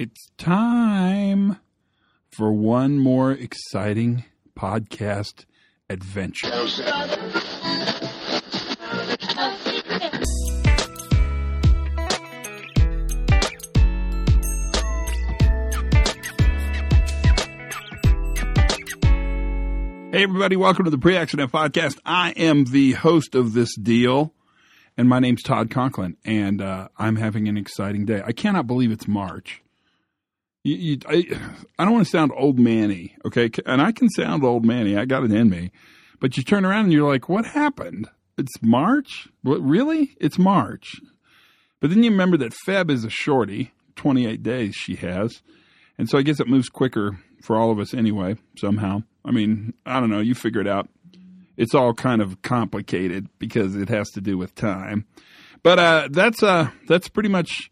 It's time for one more exciting podcast adventure. Hey, everybody, welcome to the Pre Accident Podcast. I am the host of this deal, and my name's Todd Conklin, and uh, I'm having an exciting day. I cannot believe it's March. You, you, I, I don't want to sound old manny, okay? And I can sound old manny. I got it in me. But you turn around and you're like, what happened? It's March? What, really? It's March. But then you remember that Feb is a shorty, 28 days she has. And so I guess it moves quicker for all of us anyway, somehow. I mean, I don't know. You figure it out. It's all kind of complicated because it has to do with time. But uh, that's uh, that's pretty much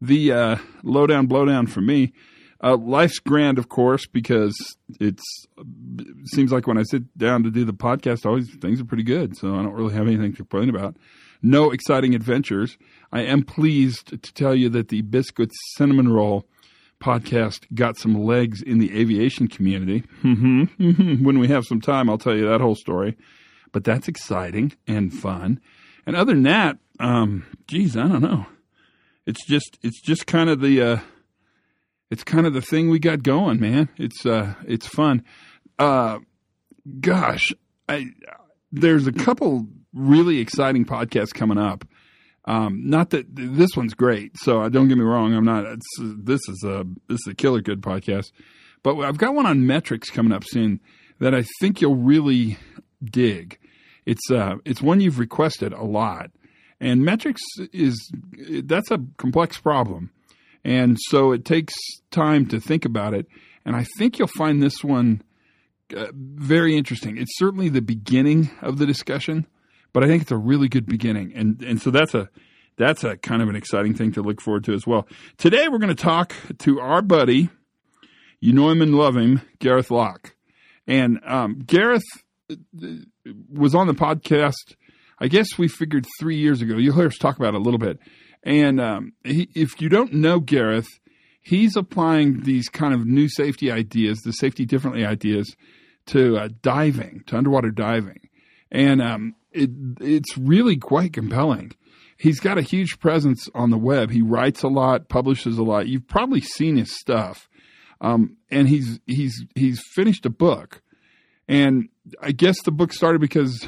the uh, lowdown blowdown for me. Uh, life's grand, of course, because it's it seems like when I sit down to do the podcast, always things are pretty good. So I don't really have anything to complain about. No exciting adventures. I am pleased to tell you that the biscuit cinnamon roll podcast got some legs in the aviation community. Mm-hmm. when we have some time, I'll tell you that whole story. But that's exciting and fun. And other than that, um, geez, I don't know. It's just it's just kind of the uh, it's kind of the thing we got going, man. It's uh, it's fun. Uh, gosh, I, there's a couple really exciting podcasts coming up. Um, not that this one's great, so don't get me wrong. I'm not. this is a this is a killer good podcast, but I've got one on metrics coming up soon that I think you'll really dig. It's uh, it's one you've requested a lot, and metrics is that's a complex problem, and so it takes time to think about it. And I think you'll find this one uh, very interesting. It's certainly the beginning of the discussion but I think it's a really good beginning, and and so that's a that's a kind of an exciting thing to look forward to as well. Today we're going to talk to our buddy, you know him and love him, Gareth Lock, and um, Gareth uh, was on the podcast. I guess we figured three years ago. You'll hear us talk about it a little bit, and um, he, if you don't know Gareth, he's applying these kind of new safety ideas, the safety differently ideas, to uh, diving, to underwater diving. And um, it, it's really quite compelling. He's got a huge presence on the web. He writes a lot, publishes a lot. You've probably seen his stuff, um, and he's he's he's finished a book. And I guess the book started because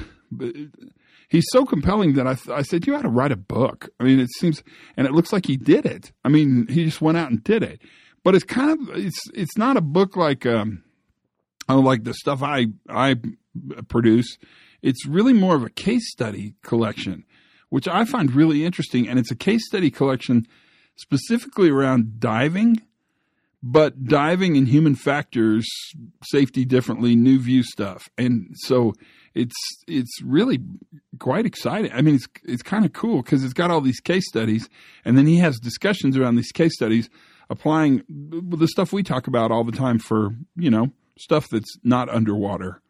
he's so compelling that I, I said you ought to write a book. I mean, it seems, and it looks like he did it. I mean, he just went out and did it. But it's kind of it's it's not a book like um, like the stuff I I produce it's really more of a case study collection, which I find really interesting. And it's a case study collection specifically around diving, but diving and human factors, safety differently, new view stuff. And so it's it's really quite exciting. I mean, it's it's kind of cool because it's got all these case studies, and then he has discussions around these case studies, applying the stuff we talk about all the time for you know stuff that's not underwater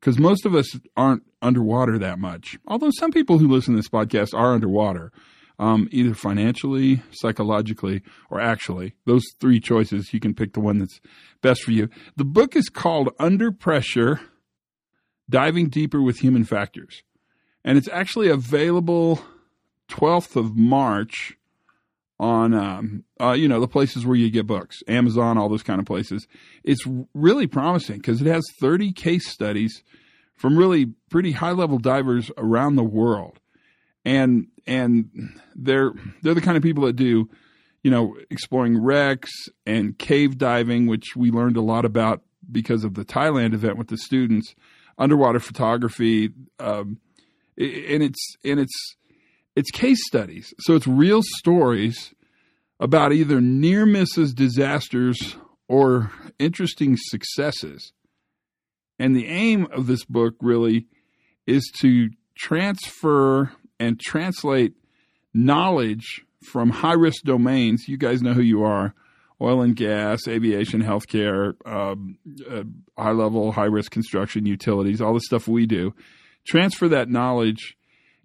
because most of us aren't underwater that much. Although some people who listen to this podcast are underwater, um, either financially, psychologically, or actually. Those three choices, you can pick the one that's best for you. The book is called Under Pressure Diving Deeper with Human Factors. And it's actually available 12th of March on um, uh, you know the places where you get books amazon all those kind of places. It's really promising because it has 30 case studies from really pretty high level divers around the world. And and they're they're the kind of people that do you know exploring wrecks and cave diving which we learned a lot about because of the thailand event with the students underwater photography um, and it's and it's it's case studies. So it's real stories about either near misses, disasters, or interesting successes. And the aim of this book really is to transfer and translate knowledge from high risk domains. You guys know who you are oil and gas, aviation, healthcare, um, uh, high level, high risk construction, utilities, all the stuff we do. Transfer that knowledge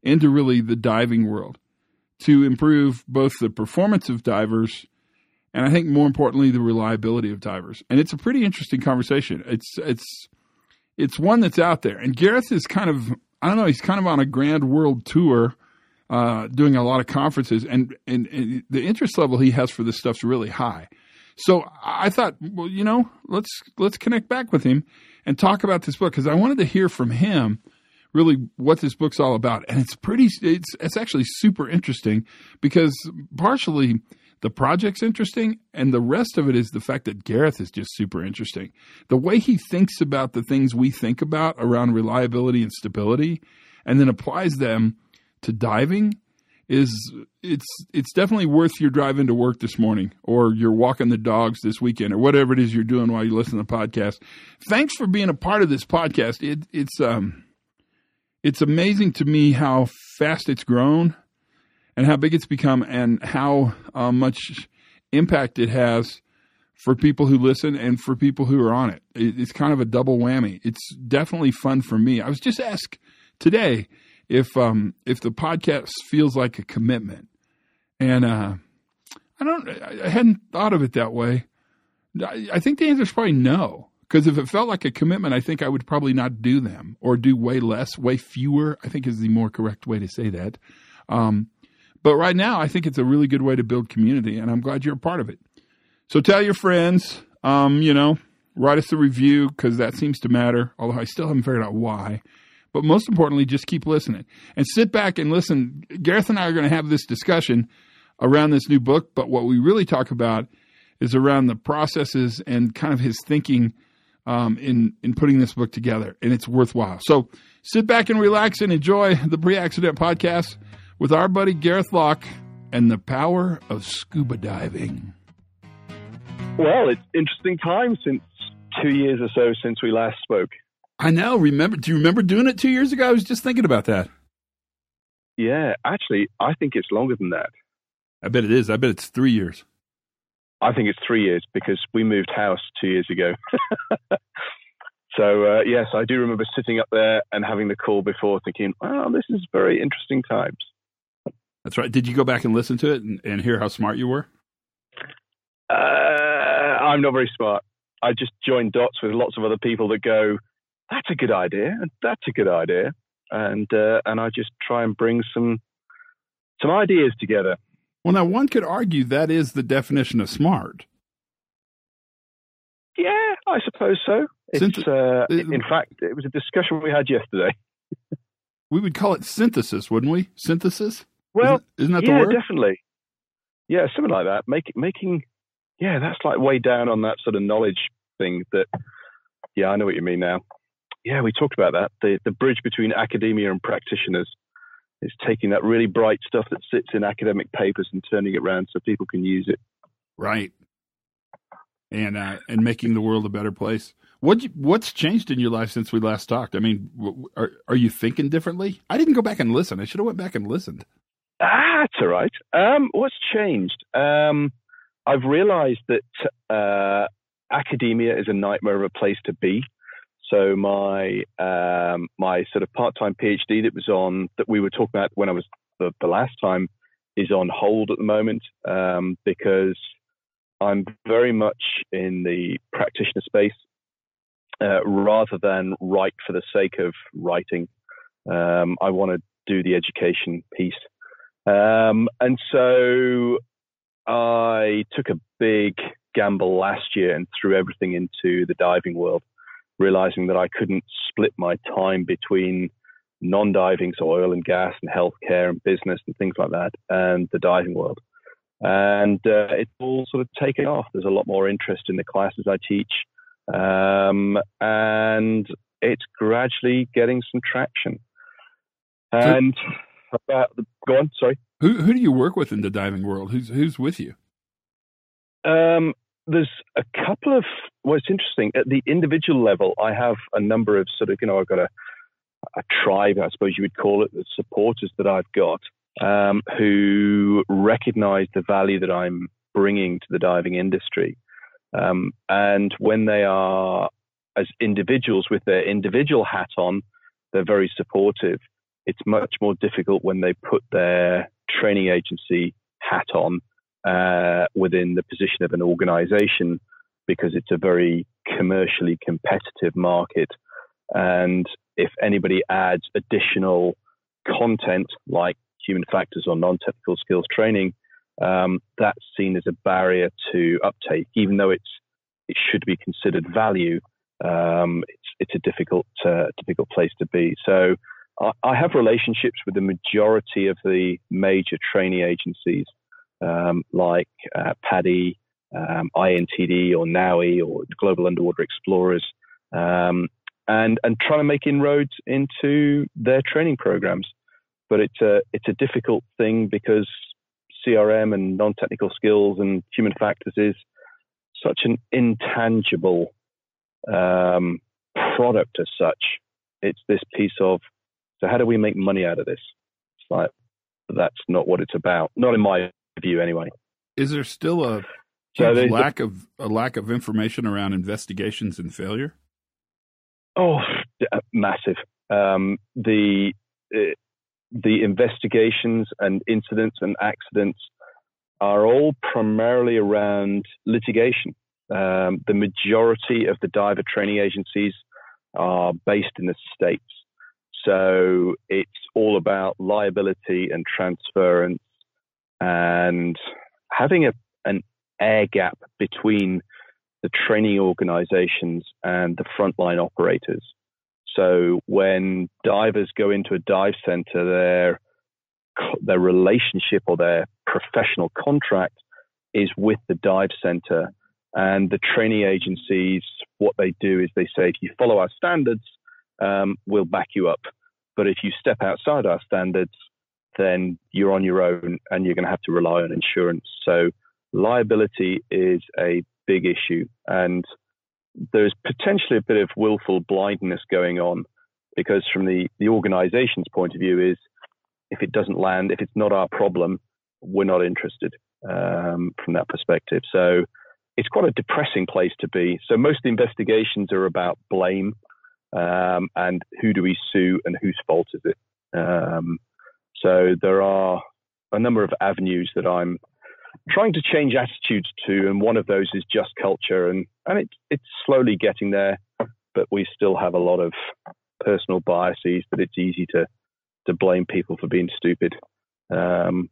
into really the diving world to improve both the performance of divers and I think more importantly, the reliability of divers. And it's a pretty interesting conversation. It's it's it's one that's out there. And Gareth is kind of I don't know. He's kind of on a grand world tour, uh, doing a lot of conferences, and, and and the interest level he has for this stuff's really high. So I thought, well, you know, let's let's connect back with him and talk about this book because I wanted to hear from him really what this book's all about. And it's pretty, it's, it's actually super interesting because partially the project's interesting and the rest of it is the fact that Gareth is just super interesting. The way he thinks about the things we think about around reliability and stability and then applies them to diving is it's it's definitely worth your drive into work this morning or you're walking the dogs this weekend or whatever it is you're doing while you listen to the podcast. Thanks for being a part of this podcast. It, it's um it's amazing to me how fast it's grown and how big it's become and how uh, much impact it has for people who listen and for people who are on it. It's kind of a double whammy. It's definitely fun for me. I was just asked today if um, if the podcast feels like a commitment, and uh, I don't. I hadn't thought of it that way. I, think the answer is probably no. Because if it felt like a commitment, I think I would probably not do them or do way less, way fewer. I think is the more correct way to say that. Um, but right now, I think it's a really good way to build community, and I'm glad you're a part of it. So tell your friends, um, you know, write us a review because that seems to matter, although I still haven't figured out why. But most importantly, just keep listening and sit back and listen. Gareth and I are going to have this discussion around this new book, but what we really talk about is around the processes and kind of his thinking um, in in putting this book together, and it's worthwhile. So sit back and relax and enjoy the Pre-Accident Podcast with our buddy Gareth Lock and the power of scuba diving. Well, it's interesting time since two years or so since we last spoke. I know. Remember? Do you remember doing it two years ago? I was just thinking about that. Yeah, actually, I think it's longer than that. I bet it is. I bet it's three years. I think it's three years because we moved house two years ago. so uh, yes, I do remember sitting up there and having the call before, thinking, "Well, this is very interesting times." That's right. Did you go back and listen to it and, and hear how smart you were? Uh, I'm not very smart. I just join dots with lots of other people that go, "That's a good idea," and "That's a good idea," and uh, and I just try and bring some some ideas together. Well, now one could argue that is the definition of smart. Yeah, I suppose so. It's uh, in fact, it was a discussion we had yesterday. we would call it synthesis, wouldn't we? Synthesis. Well, isn't, isn't that yeah, the word? definitely. Yeah, something like that. Make, making, yeah, that's like way down on that sort of knowledge thing. That, yeah, I know what you mean now. Yeah, we talked about that. The the bridge between academia and practitioners is taking that really bright stuff that sits in academic papers and turning it around so people can use it. Right. And uh, and making the world a better place. What what's changed in your life since we last talked? I mean, are are you thinking differently? I didn't go back and listen. I should have went back and listened. Ah, that's all right. Um, what's changed? Um, I've realised that uh, academia is a nightmare of a place to be. So my um, my sort of part time PhD that was on that we were talking about when I was the, the last time is on hold at the moment um, because I'm very much in the practitioner space uh, rather than write for the sake of writing. Um, I want to do the education piece, um, and so I took a big gamble last year and threw everything into the diving world realizing that I couldn't split my time between non-diving, so oil and gas and healthcare and business and things like that, and the diving world. And uh, it's all sort of taken off. There's a lot more interest in the classes I teach, um, and it's gradually getting some traction. And so, about the, go on, sorry. Who who do you work with in the diving world? Who's who's with you? Um, there's a couple of well, it's interesting at the individual level. I have a number of sort of you know I've got a a tribe, I suppose you would call it, the supporters that I've got um, who recognise the value that I'm bringing to the diving industry, um, and when they are as individuals with their individual hat on, they're very supportive. It's much more difficult when they put their training agency hat on uh, within the position of an organization because it's a very commercially competitive market. And if anybody adds additional content like human factors or non technical skills training, um, that's seen as a barrier to uptake, even though it's it should be considered value. Um, it's it's a difficult uh, difficult place to be. So I, I, have relationships with the majority of the major training agencies, um, like uh, PADI, um, IANTD, or NAUI, or Global Underwater Explorers, um, and and trying to make inroads into their training programs. But it's a it's a difficult thing because CRM and non-technical skills and human factors is such an intangible um, product as such. It's this piece of so how do we make money out of this? It's like that's not what it's about. Not in my view, anyway. Is there still a so lack of a lack of information around investigations and failure? Oh, massive. Um, the uh, the investigations and incidents and accidents are all primarily around litigation. Um, the majority of the diver training agencies are based in the States. So it's all about liability and transference and having a, an air gap between the training organizations and the frontline operators. So when divers go into a dive center, their their relationship or their professional contract is with the dive center. And the training agencies, what they do is they say, if you follow our standards, um, we'll back you up. But if you step outside our standards, then you're on your own and you're going to have to rely on insurance. So liability is a big issue. And there's potentially a bit of willful blindness going on because from the, the organization's point of view is if it doesn't land, if it's not our problem, we're not interested um, from that perspective. So it's quite a depressing place to be. So most investigations are about blame um, and who do we sue and whose fault is it. Um, so there are a number of avenues that I'm trying to change attitudes to, and one of those is just culture, and and it's it's slowly getting there, but we still have a lot of personal biases that it's easy to to blame people for being stupid, um,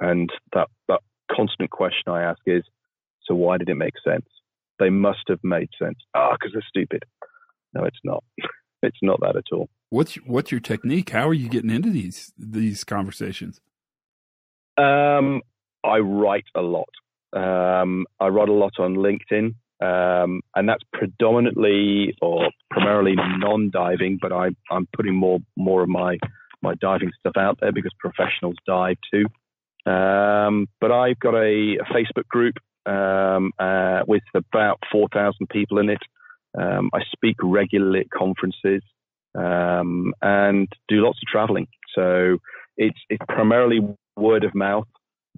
and that that constant question I ask is, so why did it make sense? They must have made sense. Ah, because they're stupid. No, it's not. it's not that at all. What's what's your technique? How are you getting into these these conversations? Um, I write a lot. Um, I write a lot on LinkedIn, um, and that's predominantly or primarily non-diving. But I, I'm putting more more of my my diving stuff out there because professionals dive too. Um, but I've got a, a Facebook group um, uh, with about four thousand people in it. Um, I speak regularly at conferences um, and do lots of traveling. So it's it's primarily word of mouth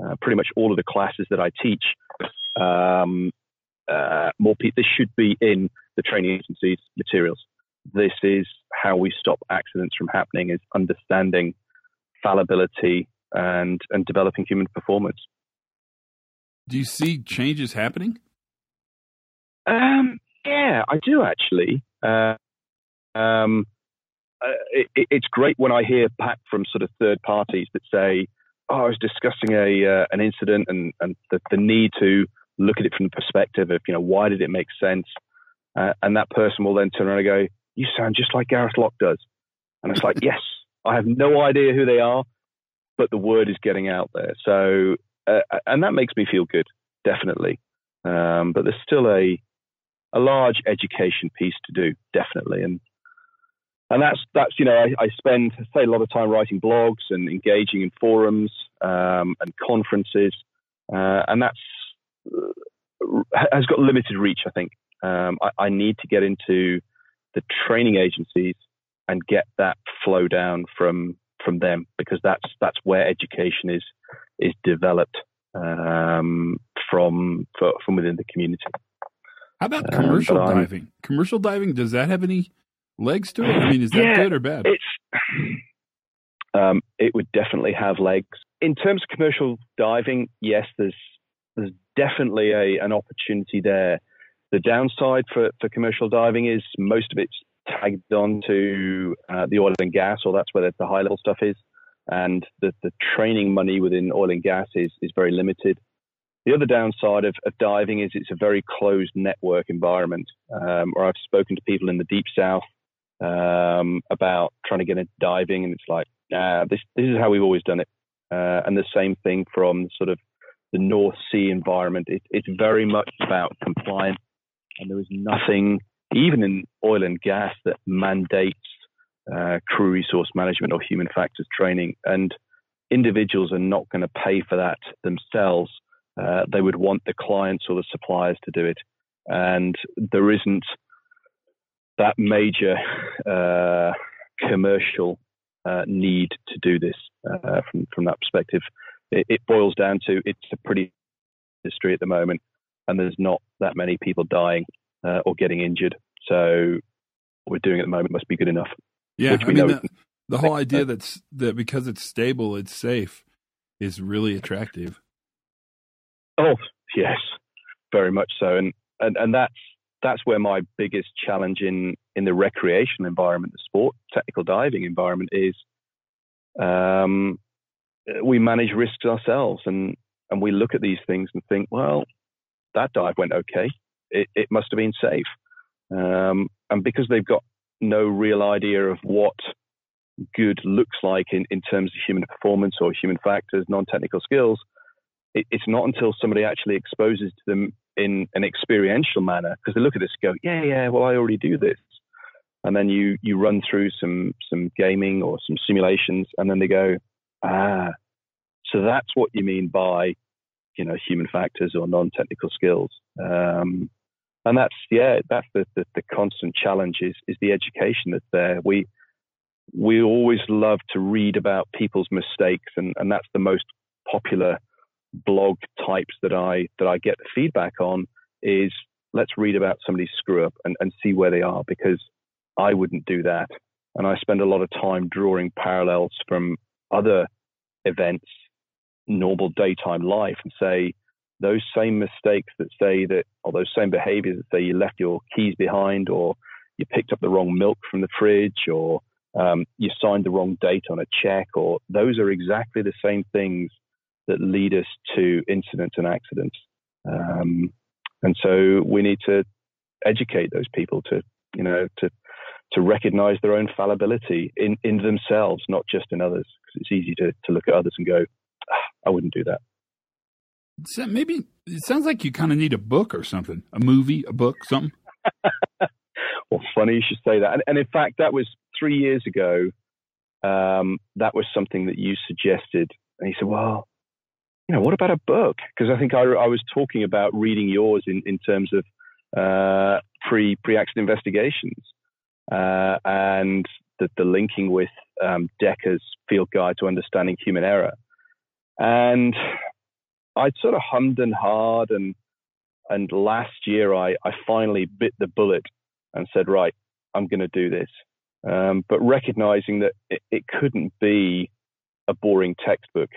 uh, pretty much all of the classes that I teach, um, uh, more people. This should be in the training agency's materials. This is how we stop accidents from happening: is understanding fallibility and and developing human performance. Do you see changes happening? Um, yeah, I do actually. Uh, um, uh, it, it's great when I hear back from sort of third parties that say, oh, I was discussing a uh, an incident and and the, the need to look at it from the perspective of you know why did it make sense, uh, and that person will then turn around and go, you sound just like Gareth Lock does, and it's like yes, I have no idea who they are, but the word is getting out there, so uh, and that makes me feel good, definitely. Um, but there's still a a large education piece to do, definitely, and and that's that's you know I, I, spend say a lot of time writing blogs and engaging in forums um, and conferences, uh, and that's uh, has got limited reach. I think um, I, I, need to get into the training agencies and get that flow down from from them because that's that's where education is is developed um, from for, from within the community. How about um, commercial diving? Commercial diving does that have any legs to it? I mean, is that yeah, good or bad? Um, it would definitely have legs. In terms of commercial diving, yes, there's there's definitely a an opportunity there. The downside for, for commercial diving is most of it's tagged on to uh, the oil and gas, or that's where the, the high level stuff is. And the, the training money within oil and gas is, is very limited. The other downside of, of diving is it's a very closed network environment. Um, or I've spoken to people in the deep south um, about trying to get into diving, and it's like, this this is how we've always done it. Uh, and the same thing from sort of the North Sea environment. It, it's very much about compliance, and there is nothing, even in oil and gas, that mandates uh, crew resource management or human factors training. And individuals are not going to pay for that themselves. Uh, they would want the clients or the suppliers to do it, and there isn't that major uh, commercial uh, need to do this uh, from from that perspective. It, it, boils down to it's a pretty industry at the moment, and there's not that many people dying uh, or getting injured. So what we're doing at the moment must be good enough. Yeah, I mean the, the whole idea that's that because it's stable, it's safe, is really attractive. Oh yes, very much so, and and and that's that's where my biggest challenge in in the recreational environment, the sport technical diving environment is. Um, we manage risks ourselves, and and we look at these things and think, well, that dive went okay. It, it must have been safe, um, and because they've got no real idea of what good looks like in, in terms of human performance or human factors, non-technical skills, it, it's not until somebody actually exposes to them in an experiential manner because they look at this and go, yeah, yeah, well, I already do this. And then you, you run through some, some gaming or some simulations and then they go, ah, so that's what you mean by, you know, human factors or non-technical skills. Um, and that's, yeah, that's the, the, the constant challenge is, is the education that's there. We, we always love to read about people's mistakes and, and that's the most popular blog types that I that I get feedback on is let's read about somebody's screw up and, and see where they are because I wouldn't do that. And I spend a lot of time drawing parallels from other events, normal daytime life, and say those same mistakes that say that, or those same behaviors that say you left your keys behind, or you picked up the wrong milk from the fridge, or um, you signed the wrong date on a check, or those are exactly the same things that lead us to incidents and accidents. Um, and so we need to educate those people to, you know, to to recognize their own fallibility in, in themselves, not just in others. Because it's easy to, to look at others and go, ah, I wouldn't do that. So maybe it sounds like you kind of need a book or something, a movie, a book, something. well, funny you should say that. And, and in fact, that was three years ago. Um, that was something that you suggested. And he said, well, you know, what about a book? Because I think I, I, was talking about reading yours in, in terms of uh, pre pre accident investigations uh, and the, the, linking with um, Dekker's Field Guide to Understanding Human Error. And I'd sort of hummed and hard, and and last year I, I finally bit the bullet and said, right, I'm going to do this. Um, but recognizing that it, it couldn't be a boring textbook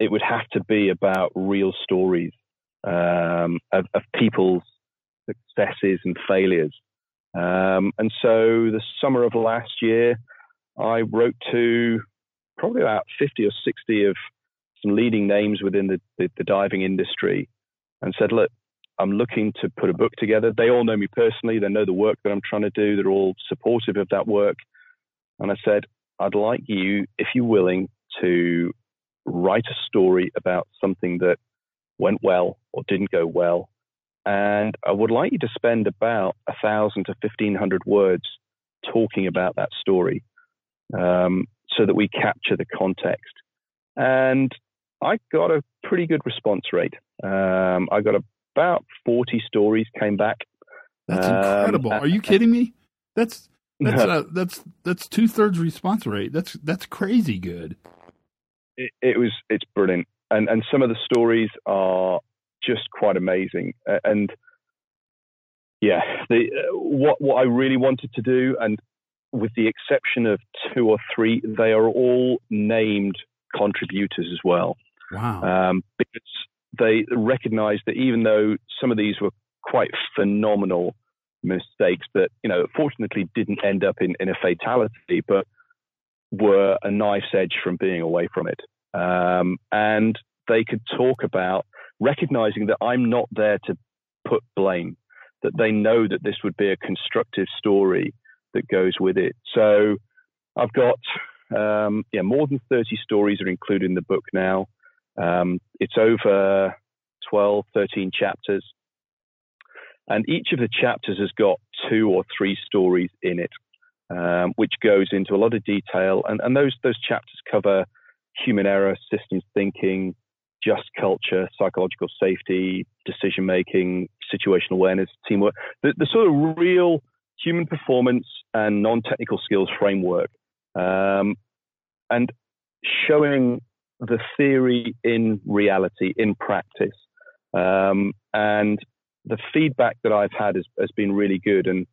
it would have to be about real stories um, of, of, people's successes and failures. Um, and so the summer of last year, I wrote to probably about 50 or 60 of some leading names within the, the, the diving industry and said, look, I'm looking to put a book together. They all know me personally. They know the work that I'm trying to do. They're all supportive of that work. And I said, I'd like you, if you're willing, to write a story about something that went well or didn't go well. And I would like you to spend about a thousand to fifteen hundred words talking about that story, um, so that we capture the context. And I got a pretty good response rate. Um, I got about forty stories came back. That's um, incredible. Are you kidding me? That's that's uh, that's that's two thirds response rate. That's that's crazy good it, it was it's brilliant, and and some of the stories are just quite amazing, and yeah, the what what I really wanted to do, and with the exception of two or three, they are all named contributors as well. Wow! Um, because they recognized that even though some of these were quite phenomenal mistakes that, you know, fortunately didn't end up in, in a fatality, but were a knife's edge from being away from it. Um, and they could talk about recognizing that I'm not there to put blame, that they know that this would be a constructive story that goes with it. So I've got um, yeah more than 30 stories are included in the book now. Um, it's over 12, 13 chapters. And each of the chapters has got two or three stories in it, um, which goes into a lot of detail. And, and those, those chapters cover human error, systems thinking, just culture, psychological safety, decision making, situational awareness, teamwork, the, the sort of real human performance and non technical skills framework. Um, and showing the theory in reality, in practice. Um, and the feedback that I've had has, has been really good. And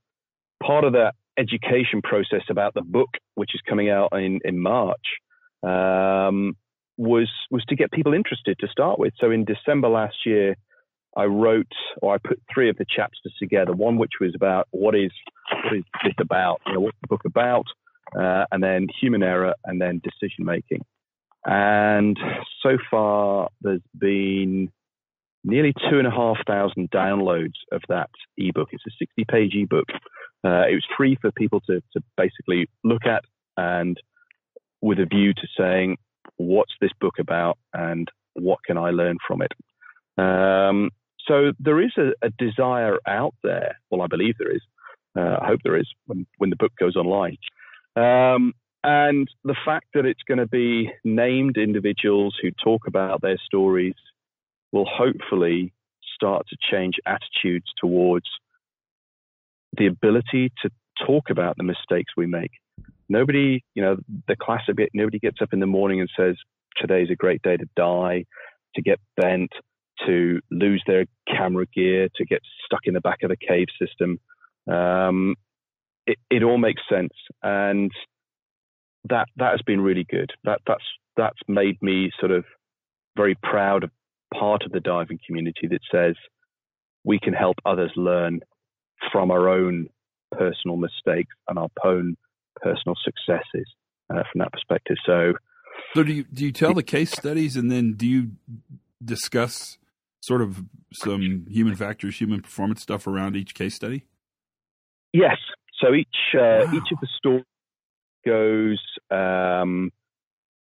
part of that education process about the book, which is coming out in, in March, um, was was to get people interested to start with. So in December last year, I wrote or I put three of the chapters together. One which was about what is what is this about? You know, what's the book about? Uh, and then human error, and then decision making. And so far, there's been nearly two and a half thousand downloads of that ebook. It's a 60 page ebook. Uh, it was free for people to, to basically look at and with a view to saying, what's this book about and what can I learn from it? Um, so there is a, a, desire out there. Well, I believe there is. Uh, I hope there is when, when the book goes online. Um, and the fact that it's going to be named individuals who talk about their stories will hopefully start to change attitudes towards the ability to talk about the mistakes we make. Nobody, you know, the classic bit, nobody gets up in the morning and says, today's a great day to die, to get bent, to lose their camera gear, to get stuck in the back of the cave system. Um, it, it all makes sense. And that, that has been really good. That, that's, that's made me sort of very proud of part of the diving community that says we can help others learn from our own personal mistakes and our own personal successes uh, from that perspective. So, so do you do you tell the case studies and then do you discuss sort of some human factors, human performance stuff around each case study? Yes. So each uh, wow. each of the stories goes um,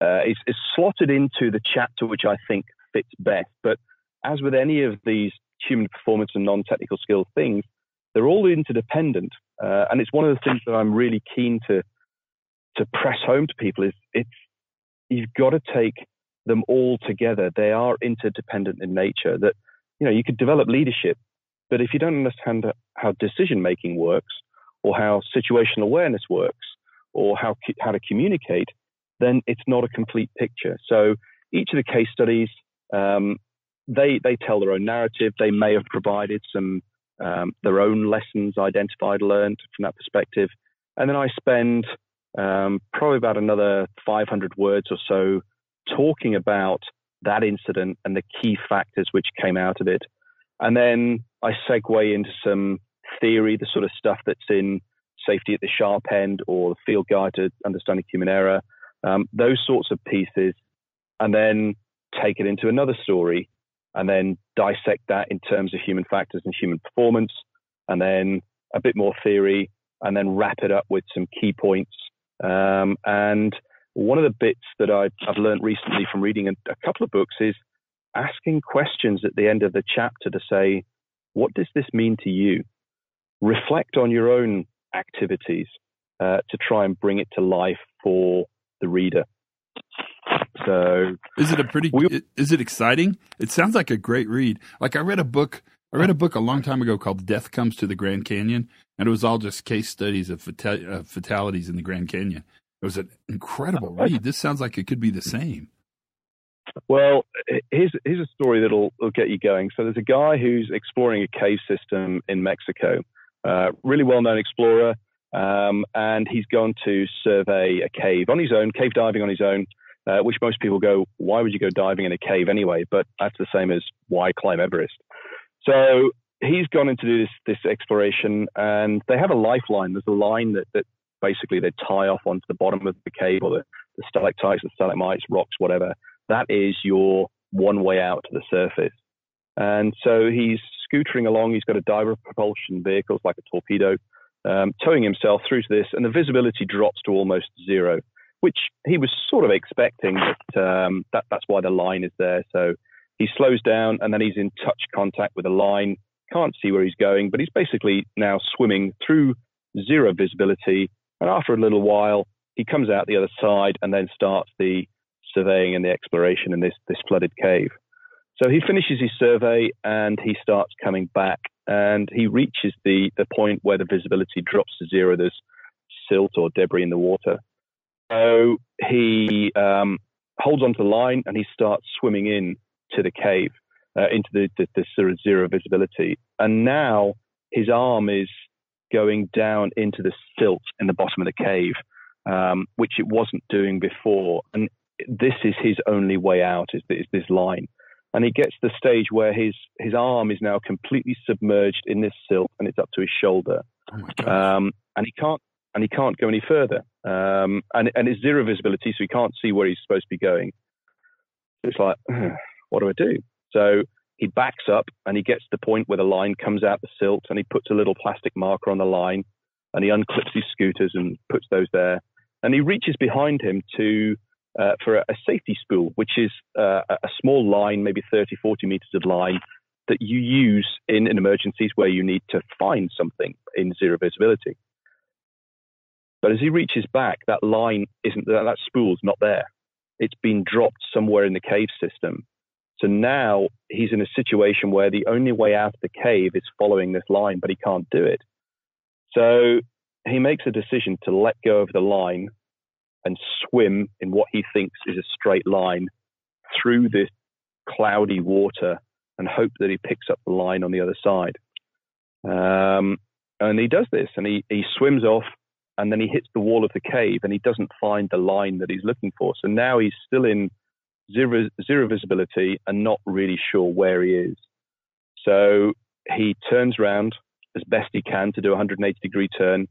uh, is, is slotted into the chapter which I think fits best. But as with any of these human performance and non-technical skill things, they're all interdependent. Uh, and it's one of the things that I'm really keen to to press home to people is it's you've got to take them all together. They are interdependent in nature. That you know you could develop leadership, but if you don't understand how decision making works, or how situational awareness works, or how how to communicate, then it's not a complete picture. So each of the case studies um, they they tell their own narrative. They may have provided some um, their own lessons identified, learned from that perspective, and then I spend um, probably about another 500 words or so talking about that incident and the key factors which came out of it, and then I segue into some theory, the sort of stuff that's in safety at the sharp end or the field guide to understanding human error, um, those sorts of pieces, and then take it into another story and then dissect that in terms of human factors and human performance, and then a bit more theory, and then wrap it up with some key points. Um, and one of the bits that I've, I've learned recently from reading a, a couple of books is asking questions at the end of the chapter to say, what does this mean to you? Reflect on your own activities uh, to try and bring it to life for the reader. So, is it a pretty? We, is it exciting? It sounds like a great read. Like I read a book. I read a book a long time ago called "Death Comes to the Grand Canyon," and it was all just case studies of fatal, uh, fatalities in the Grand Canyon. It was an incredible read. This sounds like it could be the same. Well, here's here's a story that'll get you going. So there's a guy who's exploring a cave system in Mexico. Uh, really well-known explorer, um, and he's gone to survey a cave on his own, cave diving on his own, uh, which most people go, why would you go diving in a cave anyway? But that's the same as why climb Everest. So he's gone in to do this, this exploration, and they have a lifeline. There's a line that, that basically they tie off onto the bottom of the cave or the, the stalactites, the stalagmites, rocks, whatever. That is your one way out to the surface. And so he's scootering along. He's got a diver propulsion vehicle, like a torpedo, um, towing himself through to this, and the visibility drops to almost zero, which he was sort of expecting. But um, that, that's why the line is there. So he slows down, and then he's in touch contact with the line. Can't see where he's going, but he's basically now swimming through zero visibility. And after a little while, he comes out the other side and then starts the surveying and the exploration in this, this flooded cave. So he finishes his survey and he starts coming back and he reaches the, the point where the visibility drops to zero. There's silt or debris in the water. So he um, holds onto the line and he starts swimming in to the cave, uh, into the, the, the sort of zero visibility. And now his arm is going down into the silt in the bottom of the cave, um, which it wasn't doing before. And this is his only way out, is, is this line and he gets to the stage where his his arm is now completely submerged in this silt and it's up to his shoulder, oh um, and he can't and he can't go any further, um, and and it's zero visibility, so he can't see where he's supposed to be going. So it's like, what do I do? So he backs up and he gets to the point where the line comes out the silt, and he puts a little plastic marker on the line, and he unclips his scooters and puts those there, and he reaches behind him to uh, for a, a, safety spool, which is uh, a small line, maybe 30, 40 meters of line that you use in, in emergencies where you need to find something in zero visibility. But as he reaches back, that line isn't that, that spool's not there. It's been dropped somewhere in the cave system. So now he's in a situation where the only way out of the cave is following this line, but he can't do it. So he makes a decision to let go of the line and swim in what he thinks is a straight line through this cloudy water and hope that he picks up the line on the other side. Um, and he does this and he, he swims off and then he hits the wall of the cave and he doesn't find the line that he's looking for. So now he's still in zero, zero visibility and not really sure where he is. So he turns around as best he can to do a 180 degree turn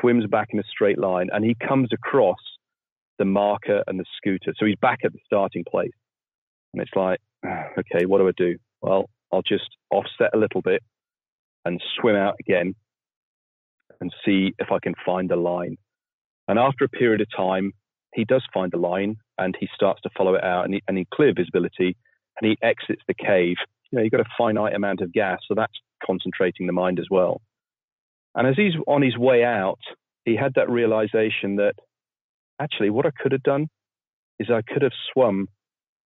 swims back in a straight line, and he comes across the marker and the scooter. So he's back at the starting place. And it's like, okay, what do I do? Well, I'll just offset a little bit and swim out again and see if I can find a line. And after a period of time, he does find a line and he starts to follow it out and, he, and in clear visibility and he exits the cave. You know, you've got a finite amount of gas, so that's concentrating the mind as well. And as he's on his way out, he had that realization that actually what I could have done is I could have swum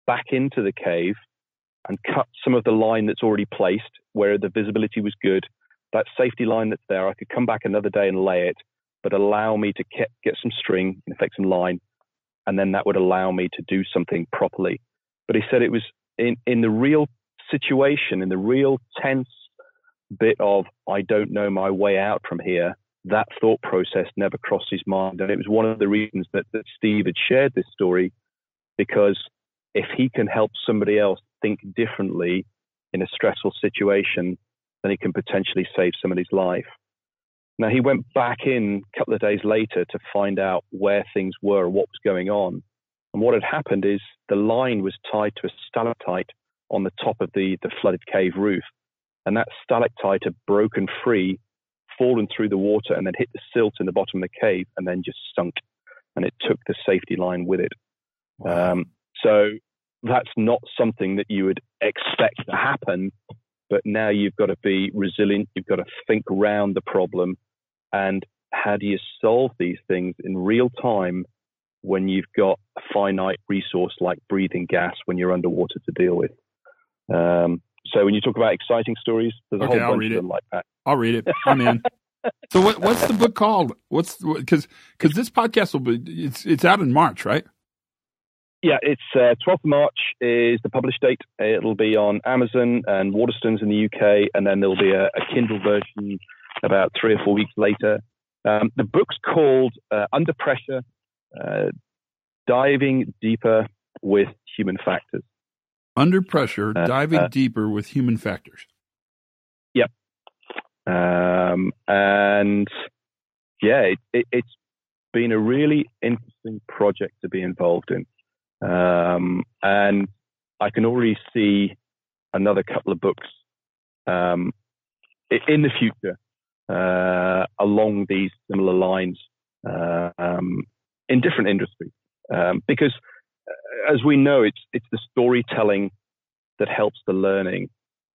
back into the cave and cut some of the line that's already placed where the visibility was good. That safety line that's there, I could come back another day and lay it, but allow me to get, get some string, in effect, some line, and then that would allow me to do something properly. But he said it was in, in the real situation, in the real tense bit of I don't know my way out from here, that thought process never crossed his mind. And it was one of the reasons that, that Steve had shared this story, because if he can help somebody else think differently in a stressful situation, then he can potentially save somebody's life. Now, he went back in a couple of days later to find out where things were and what was going on. And what had happened is the line was tied to a stalactite on the top of the, the flooded cave roof and that stalactite had broken free, fallen through the water, and then hit the silt in the bottom of the cave, and then just sunk, and it took the safety line with it. Wow. Um, so that's not something that you would expect to happen, but now you've got to be resilient. You've got to think around the problem, and how do you solve these things in real time when you've got a finite resource like breathing gas when you're underwater to deal with? Um, so when you talk about exciting stories, there's a okay, whole I'll bunch of them like that. I'll read it. I'm in. so what, what's the book called? What's because because this podcast will be it's it's out in March, right? Yeah, it's uh, 12th March is the published date. It'll be on Amazon and Waterstones in the UK, and then there'll be a, a Kindle version about three or four weeks later. Um, the book's called uh, Under Pressure: uh, diving deeper with human factors. Under pressure, uh, diving uh, deeper with human factors. Yep. Um, and yeah, it, it, it's been a really interesting project to be involved in. Um, and I can already see another couple of books um, in the future uh, along these similar lines uh, um, in different industries. Um, because uh, as we know, it's it's the storytelling that helps the learning.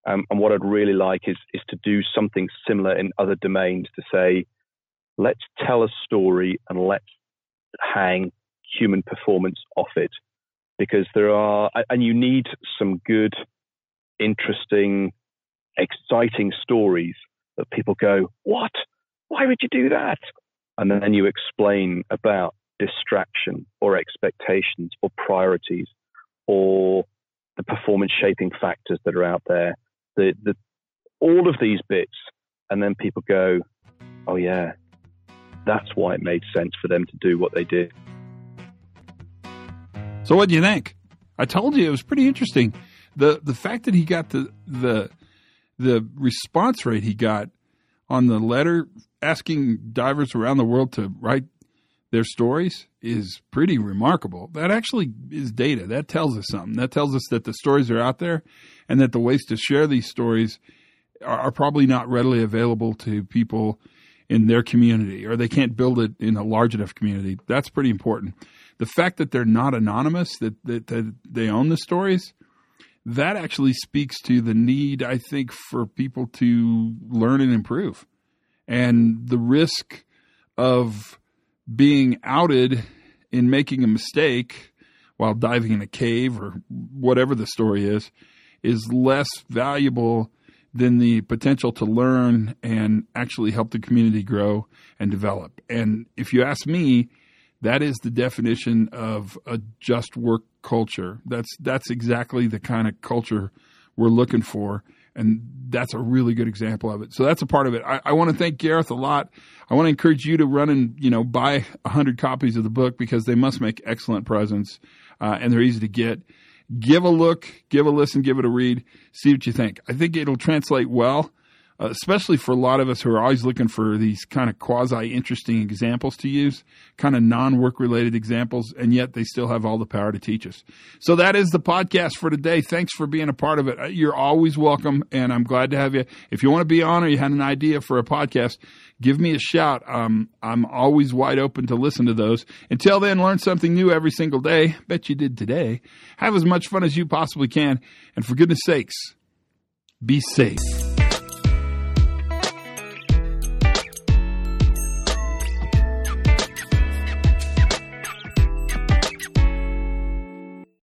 Um, and what I'd really like is is to do something similar in other domains to say, let's tell a story and let's hang human performance off it, because there are and you need some good, interesting, exciting stories that people go, what? Why would you do that? And then you explain about distraction or expectations or priorities or the performance shaping factors that are out there. The, the, all of these bits. And then people go, oh, yeah, that's why it made sense for them to do what they did. So, what do you think? I told you it was pretty interesting. the The fact that he got the the the response rate he got on the letter asking divers around the world to write their stories is pretty remarkable. That actually is data. That tells us something. That tells us that the stories are out there and that the ways to share these stories are, are probably not readily available to people in their community or they can't build it in a large enough community. That's pretty important. The fact that they're not anonymous, that, that, that they own the stories, that actually speaks to the need, I think, for people to learn and improve. And the risk of being outed in making a mistake while diving in a cave or whatever the story is is less valuable than the potential to learn and actually help the community grow and develop. And if you ask me, that is the definition of a just work culture. That's that's exactly the kind of culture we're looking for, and that's a really good example of it. So that's a part of it. I, I want to thank Gareth a lot. I want to encourage you to run and you know buy hundred copies of the book because they must make excellent presents, uh, and they're easy to get. Give a look, give a listen, give it a read, see what you think. I think it'll translate well uh, especially for a lot of us who are always looking for these kind of quasi interesting examples to use, kind of non work related examples, and yet they still have all the power to teach us. So that is the podcast for today. Thanks for being a part of it. Uh, you're always welcome, and I'm glad to have you. If you want to be on or you had an idea for a podcast, give me a shout. Um, I'm always wide open to listen to those. Until then, learn something new every single day. Bet you did today. Have as much fun as you possibly can. And for goodness sakes, be safe.